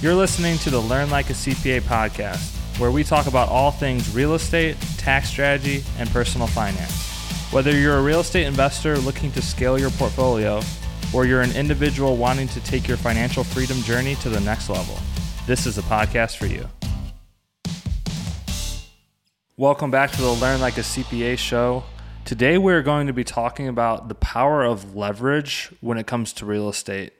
You're listening to the Learn Like a CPA podcast, where we talk about all things real estate, tax strategy, and personal finance. Whether you're a real estate investor looking to scale your portfolio, or you're an individual wanting to take your financial freedom journey to the next level, this is a podcast for you. Welcome back to the Learn Like a CPA show. Today, we're going to be talking about the power of leverage when it comes to real estate.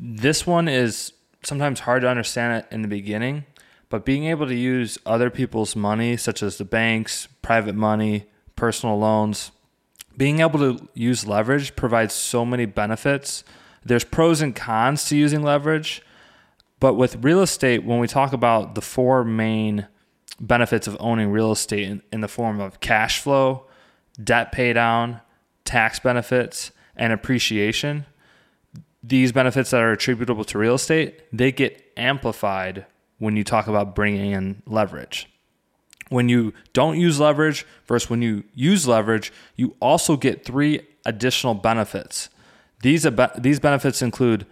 This one is sometimes hard to understand it in the beginning, but being able to use other people's money, such as the banks, private money, personal loans, being able to use leverage provides so many benefits. There's pros and cons to using leverage, but with real estate, when we talk about the four main benefits of owning real estate in, in the form of cash flow, debt pay down, tax benefits, and appreciation, these benefits that are attributable to real estate, they get amplified when you talk about bringing in leverage. When you don't use leverage versus when you use leverage, you also get three additional benefits. These, these benefits include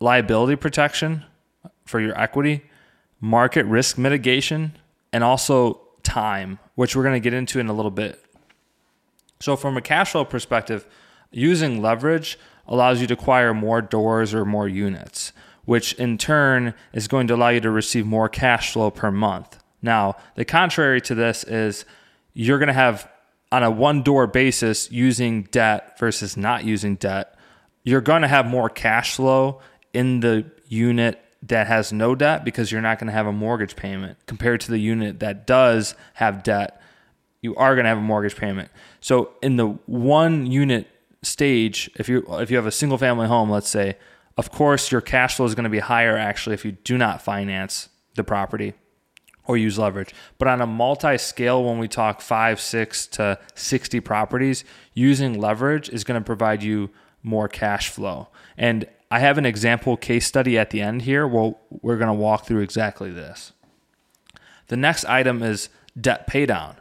liability protection for your equity, market risk mitigation, and also time, which we're going to get into in a little bit. So, from a cash flow perspective, using leverage allows you to acquire more doors or more units, which in turn is going to allow you to receive more cash flow per month. Now, the contrary to this is you're going to have on a one door basis using debt versus not using debt, you're going to have more cash flow in the unit that has no debt because you're not going to have a mortgage payment compared to the unit that does have debt. You are going to have a mortgage payment. So in the one unit stage, if you if you have a single family home, let's say, of course your cash flow is going to be higher actually if you do not finance the property or use leverage. But on a multi-scale, when we talk five, six to sixty properties, using leverage is going to provide you more cash flow. And I have an example case study at the end here. Well, we're going to walk through exactly this. The next item is debt paydown.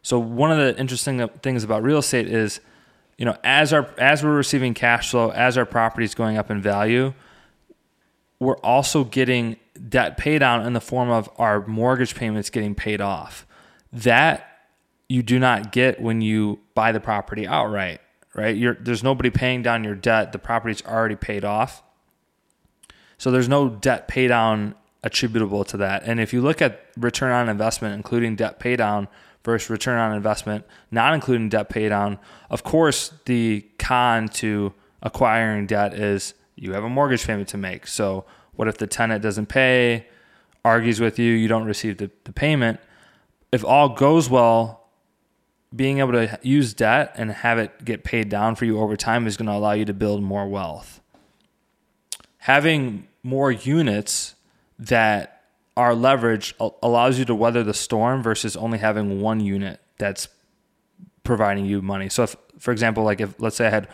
So one of the interesting things about real estate is, you know, as our as we're receiving cash flow, as our property is going up in value, we're also getting debt paydown in the form of our mortgage payments getting paid off. That you do not get when you buy the property outright right? You're, there's nobody paying down your debt. The property's already paid off. So there's no debt pay down attributable to that. And if you look at return on investment, including debt pay down versus return on investment, not including debt pay down, of course, the con to acquiring debt is you have a mortgage payment to make. So what if the tenant doesn't pay, argues with you, you don't receive the, the payment? If all goes well, being able to use debt and have it get paid down for you over time is going to allow you to build more wealth. Having more units that are leverage allows you to weather the storm versus only having one unit that's providing you money. So if for example like if let's say I had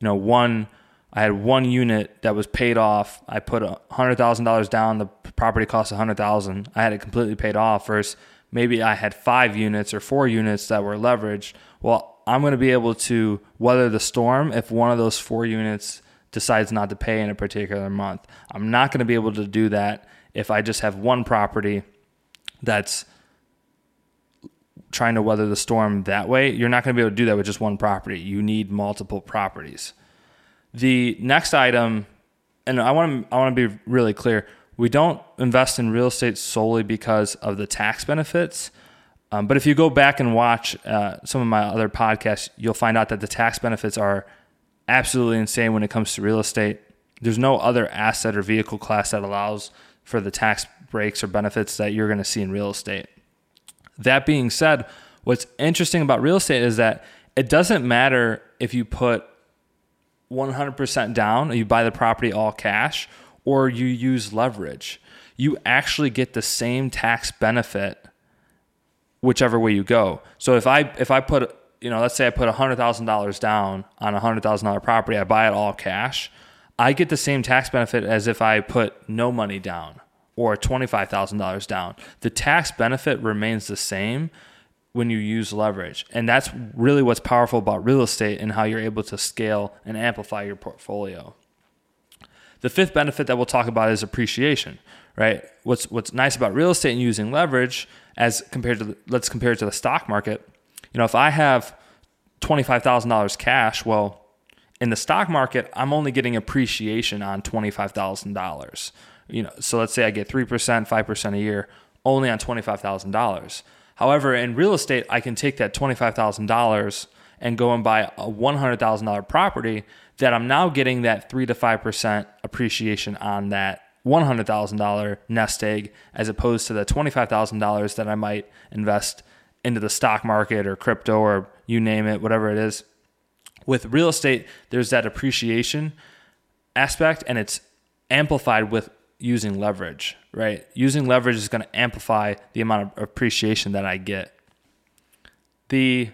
you know one I had one unit that was paid off. I put hundred thousand dollars down. The property cost a hundred thousand. I had it completely paid off. Versus maybe I had five units or four units that were leveraged. Well, I'm going to be able to weather the storm if one of those four units decides not to pay in a particular month. I'm not going to be able to do that if I just have one property that's trying to weather the storm that way. You're not going to be able to do that with just one property. You need multiple properties. The next item, and I want to I want to be really clear we don't invest in real estate solely because of the tax benefits. Um, but if you go back and watch uh, some of my other podcasts, you'll find out that the tax benefits are absolutely insane when it comes to real estate. There's no other asset or vehicle class that allows for the tax breaks or benefits that you're going to see in real estate. That being said, what's interesting about real estate is that it doesn't matter if you put 100% down, you buy the property all cash, or you use leverage, you actually get the same tax benefit whichever way you go. So if I if I put you know let's say I put hundred thousand dollars down on a hundred thousand dollar property, I buy it all cash, I get the same tax benefit as if I put no money down or twenty five thousand dollars down. The tax benefit remains the same when you use leverage. And that's really what's powerful about real estate and how you're able to scale and amplify your portfolio. The fifth benefit that we'll talk about is appreciation, right? What's what's nice about real estate and using leverage as compared to let's compare it to the stock market. You know, if I have twenty five thousand dollars cash, well, in the stock market, I'm only getting appreciation on twenty five thousand dollars. You know, so let's say I get three percent, five percent a year, only on twenty five thousand dollars. However, in real estate, I can take that twenty five thousand dollars and go and buy a one hundred thousand dollar property that I'm now getting that three to five percent appreciation on that $100,000 nest egg as opposed to the $25,000 that I might invest into the stock market or crypto or you name it, whatever it is. With real estate, there's that appreciation aspect and it's amplified with using leverage, right? Using leverage is going to amplify the amount of appreciation that I get. The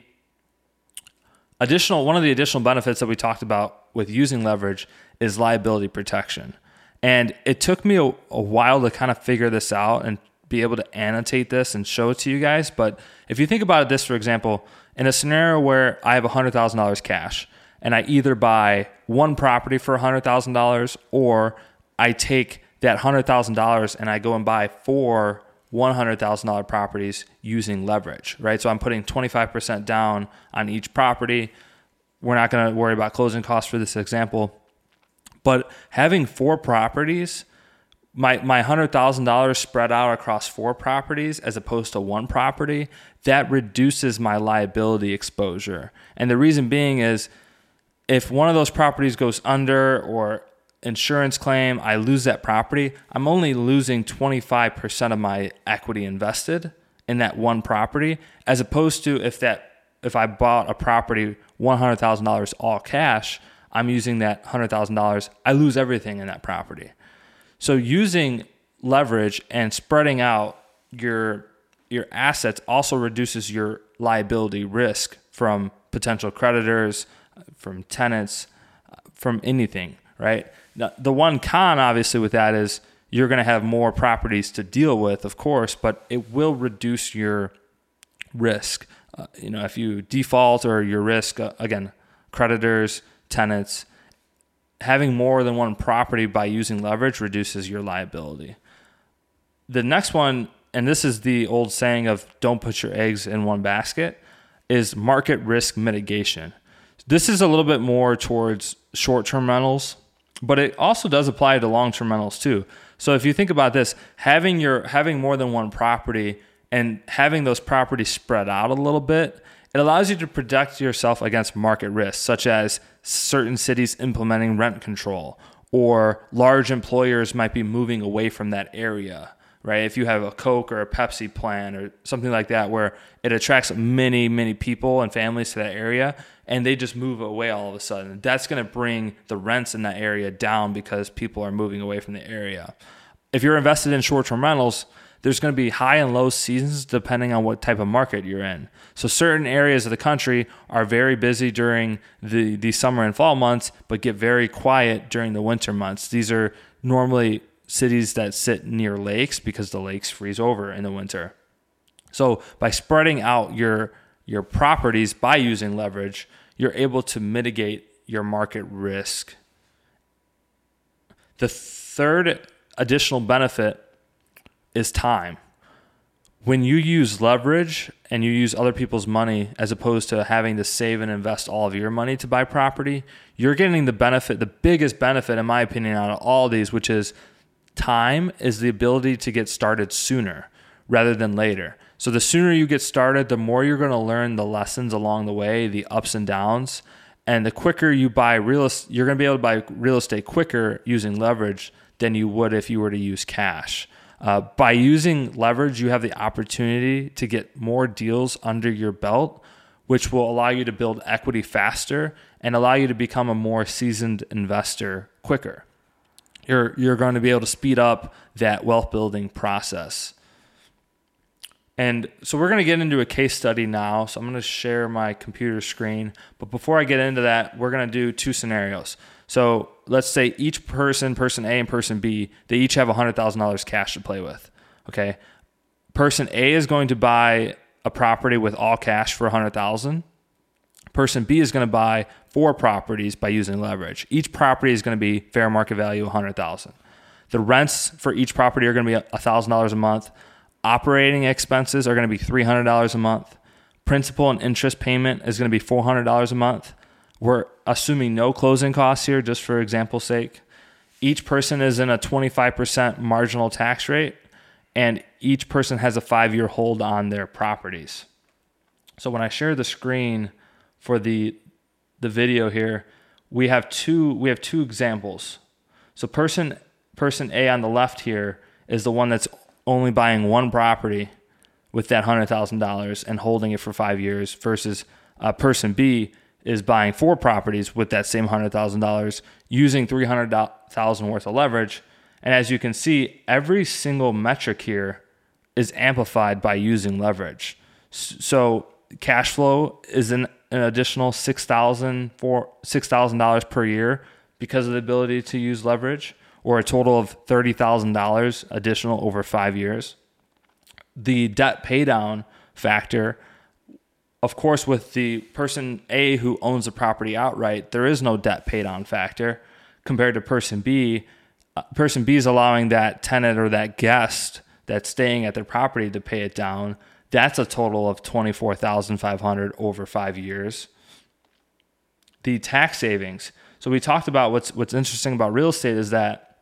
additional one of the additional benefits that we talked about with using leverage is liability protection. And it took me a, a, while to kind of figure this out and be able to annotate this and show it to you guys. But if you think about this, for example, in a scenario where I have $100,000 cash and I either buy one property for $100,000 or I take that $100,000 and I go and buy four $100,000 properties using leverage, right? So I'm putting 25% down on each property. We're not going to worry about closing costs for this example. But having four properties, my my hundred thousand dollars spread out across four properties as opposed to one property, that reduces my liability exposure. And the reason being is if one of those properties goes under or insurance claim, I lose that property, I'm only losing 25% of my equity invested in that one property as opposed to if that if I bought a property $100,000 all cash, I'm using that $100,000, I lose everything in that property. So using leverage and spreading out your your assets also reduces your liability risk from potential creditors, from tenants, from anything, right? Now, the one con obviously with that is you're going to have more properties to deal with, of course, but it will reduce your risk. Uh, you know, if you default or your risk, uh, again, creditors, tenants, having more than one property by using leverage reduces your liability. The next one, and this is the old saying of don't put your eggs in one basket, is market risk mitigation. This is a little bit more towards short term rentals, but it also does apply to long term rentals too. So if you think about this, having your having more than one property and having those properties spread out a little bit it allows you to protect yourself against market risks, such as certain cities implementing rent control or large employers might be moving away from that area, right? If you have a Coke or a Pepsi plan or something like that, where it attracts many, many people and families to that area, and they just move away all of a sudden, that's going to bring the rents in that area down because people are moving away from the area. If you're invested in short term rentals, there's going to be high and low seasons depending on what type of market you're in. So certain areas of the country are very busy during the, the summer and fall months, but get very quiet during the winter months. These are normally cities that sit near lakes because the lakes freeze over in the winter. So by spreading out your your properties by using leverage, you're able to mitigate your market risk. The third additional benefit is time. When you use leverage and you use other people's money as opposed to having to save and invest all of your money to buy property, you're getting the benefit, the biggest benefit, in my opinion, out of all of these, which is time is the ability to get started sooner rather than later. So the sooner you get started, the more you're going to learn the lessons along the way, the ups and downs, and the quicker you buy real estate, you're going to be able to buy real estate quicker using leverage than you would if you were to use cash. Uh, by using leverage, you have the opportunity to get more deals under your belt, which will allow you to build equity faster and allow you to become a more seasoned investor quicker. You're, you're going to be able to speed up that wealth building process. And so we're going to get into a case study now. So I'm going to share my computer screen. But before I get into that, we're going to do two scenarios. So let's say each person, person A and person B, they each have $100,000 cash to play with. Okay. Person A is going to buy a property with all cash for 100,000. Person B is going to buy four properties by using leverage. Each property is going to be fair market value 100,000. The rents for each property are going to be $1,000 a month. Operating expenses are going to be $300 a month. Principal and interest payment is going to be $400 a month. We're assuming no closing costs here, just for example's sake. Each person is in a 25% marginal tax rate, and each person has a five year hold on their properties. So when I share the screen for the the video here, we have two we have two examples. So person person A on the left here is the one that's only buying one property with that hundred thousand dollars and holding it for five years versus uh, person B is buying four properties with that same hundred thousand dollars using three hundred thousand worth of leverage. And as you can see, every single metric here is amplified by using leverage. So cash flow is an, an additional six thousand for six thousand dollars per year because of the ability to use leverage, or a total of thirty thousand dollars additional over five years. The debt paydown factor, of course, with the person A who owns the property outright, there is no debt paydown factor compared to person B. Uh, person B is allowing that tenant or that guest that's staying at their property to pay it down that's a total of 24,500 over 5 years. The tax savings. So we talked about what's what's interesting about real estate is that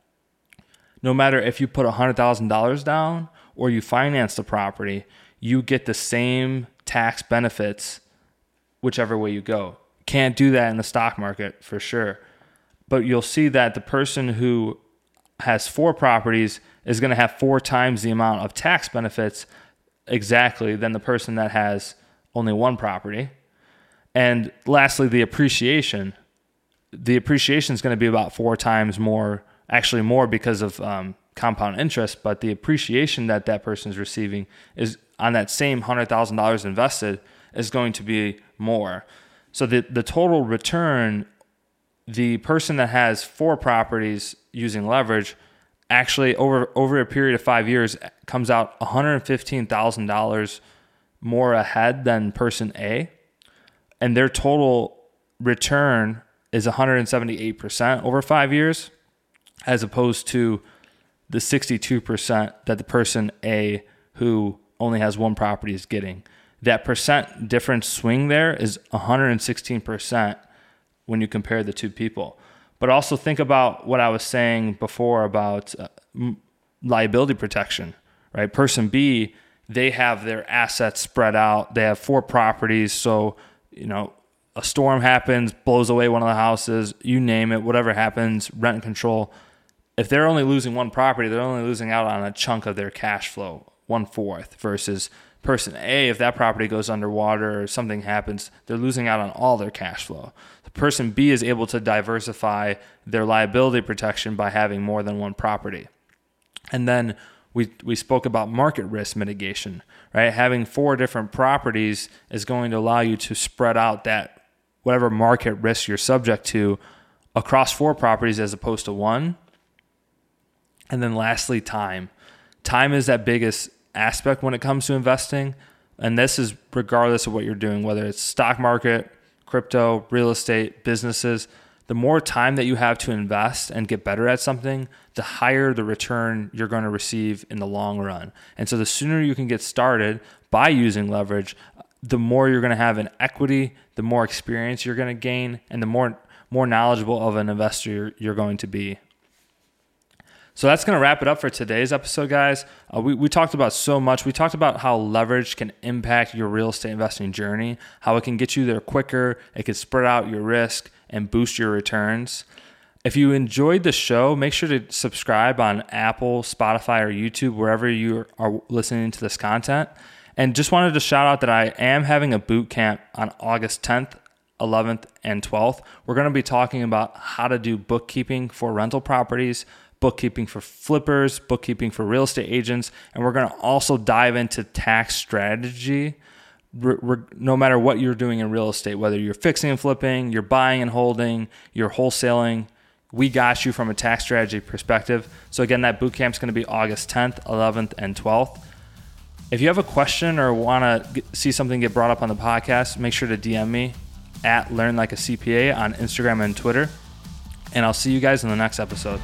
no matter if you put $100,000 down or you finance the property, you get the same tax benefits whichever way you go. Can't do that in the stock market for sure. But you'll see that the person who has four properties is going to have four times the amount of tax benefits exactly than the person that has only one property. And lastly, the appreciation. The appreciation is going to be about four times more, actually more because of um, compound interest, but the appreciation that that person is receiving is on that same $100,000 invested is going to be more. So the, the total return, the person that has four properties using leverage actually over over a period of five years comes out $115,000 more ahead than person A, and their total return is 178% over five years, as opposed to the 62% that the person A who only has one property is getting. That percent difference swing there is 116% when you compare the two people. But also think about what I was saying before about uh, liability protection, right? Person B, they have their assets spread out. They have four properties. So, you know, a storm happens, blows away one of the houses, you name it, whatever happens, rent control. If they're only losing one property, they're only losing out on a chunk of their cash flow, one fourth, versus person A, if that property goes underwater or something happens, they're losing out on all their cash flow. The person B is able to diversify their liability protection by having more than one property. And then we, we spoke about market risk mitigation, right? Having four different properties is going to allow you to spread out that whatever market risk you're subject to across four properties as opposed to one. And then lastly, time. Time is that biggest aspect when it comes to investing. And this is regardless of what you're doing, whether it's stock market, crypto, real estate, businesses. The more time that you have to invest and get better at something, the higher the return you're going to receive in the long run. And so the sooner you can get started by using leverage, the more you're going to have in equity, the more experience you're going to gain, and the more more knowledgeable of an investor you're going to be. So that's going to wrap it up for today's episode, guys. Uh, we, we talked about so much. We talked about how leverage can impact your real estate investing journey, how it can get you there quicker, it can spread out your risk and boost your returns. If you enjoyed the show, make sure to subscribe on Apple, Spotify, or YouTube, wherever you are listening to this content. And just wanted to shout out that I am having a boot camp on August 10th, 11th, and 12th. We're going to be talking about how to do bookkeeping for rental properties bookkeeping for flippers, bookkeeping for real estate agents, and we're going to also dive into tax strategy. no matter what you're doing in real estate, whether you're fixing and flipping, you're buying and holding, you're wholesaling, we got you from a tax strategy perspective. So again, that boot is going to be August 10th, 11th, and 12th. If you have a question or want to see something get brought up on the podcast, make sure to DM me at Learn Like a CPA on Instagram and Twitter. And I'll see you guys in the next episode.